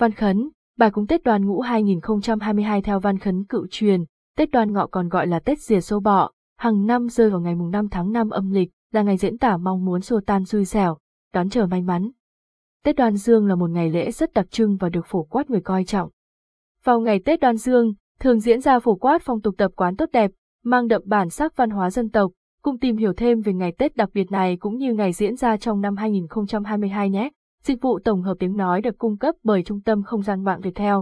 Văn Khấn, bài cúng Tết Đoan Ngũ 2022 theo Văn Khấn cựu truyền, Tết Đoan Ngọ còn gọi là Tết rìa Sâu Bọ, hàng năm rơi vào ngày mùng 5 tháng 5 âm lịch, là ngày diễn tả mong muốn xua tan xui xẻo, đón chờ may mắn. Tết Đoan Dương là một ngày lễ rất đặc trưng và được phổ quát người coi trọng. Vào ngày Tết Đoan Dương, thường diễn ra phổ quát phong tục tập quán tốt đẹp, mang đậm bản sắc văn hóa dân tộc, cùng tìm hiểu thêm về ngày Tết đặc biệt này cũng như ngày diễn ra trong năm 2022 nhé. Dịch vụ tổng hợp tiếng nói được cung cấp bởi Trung tâm Không gian mạng Viettel.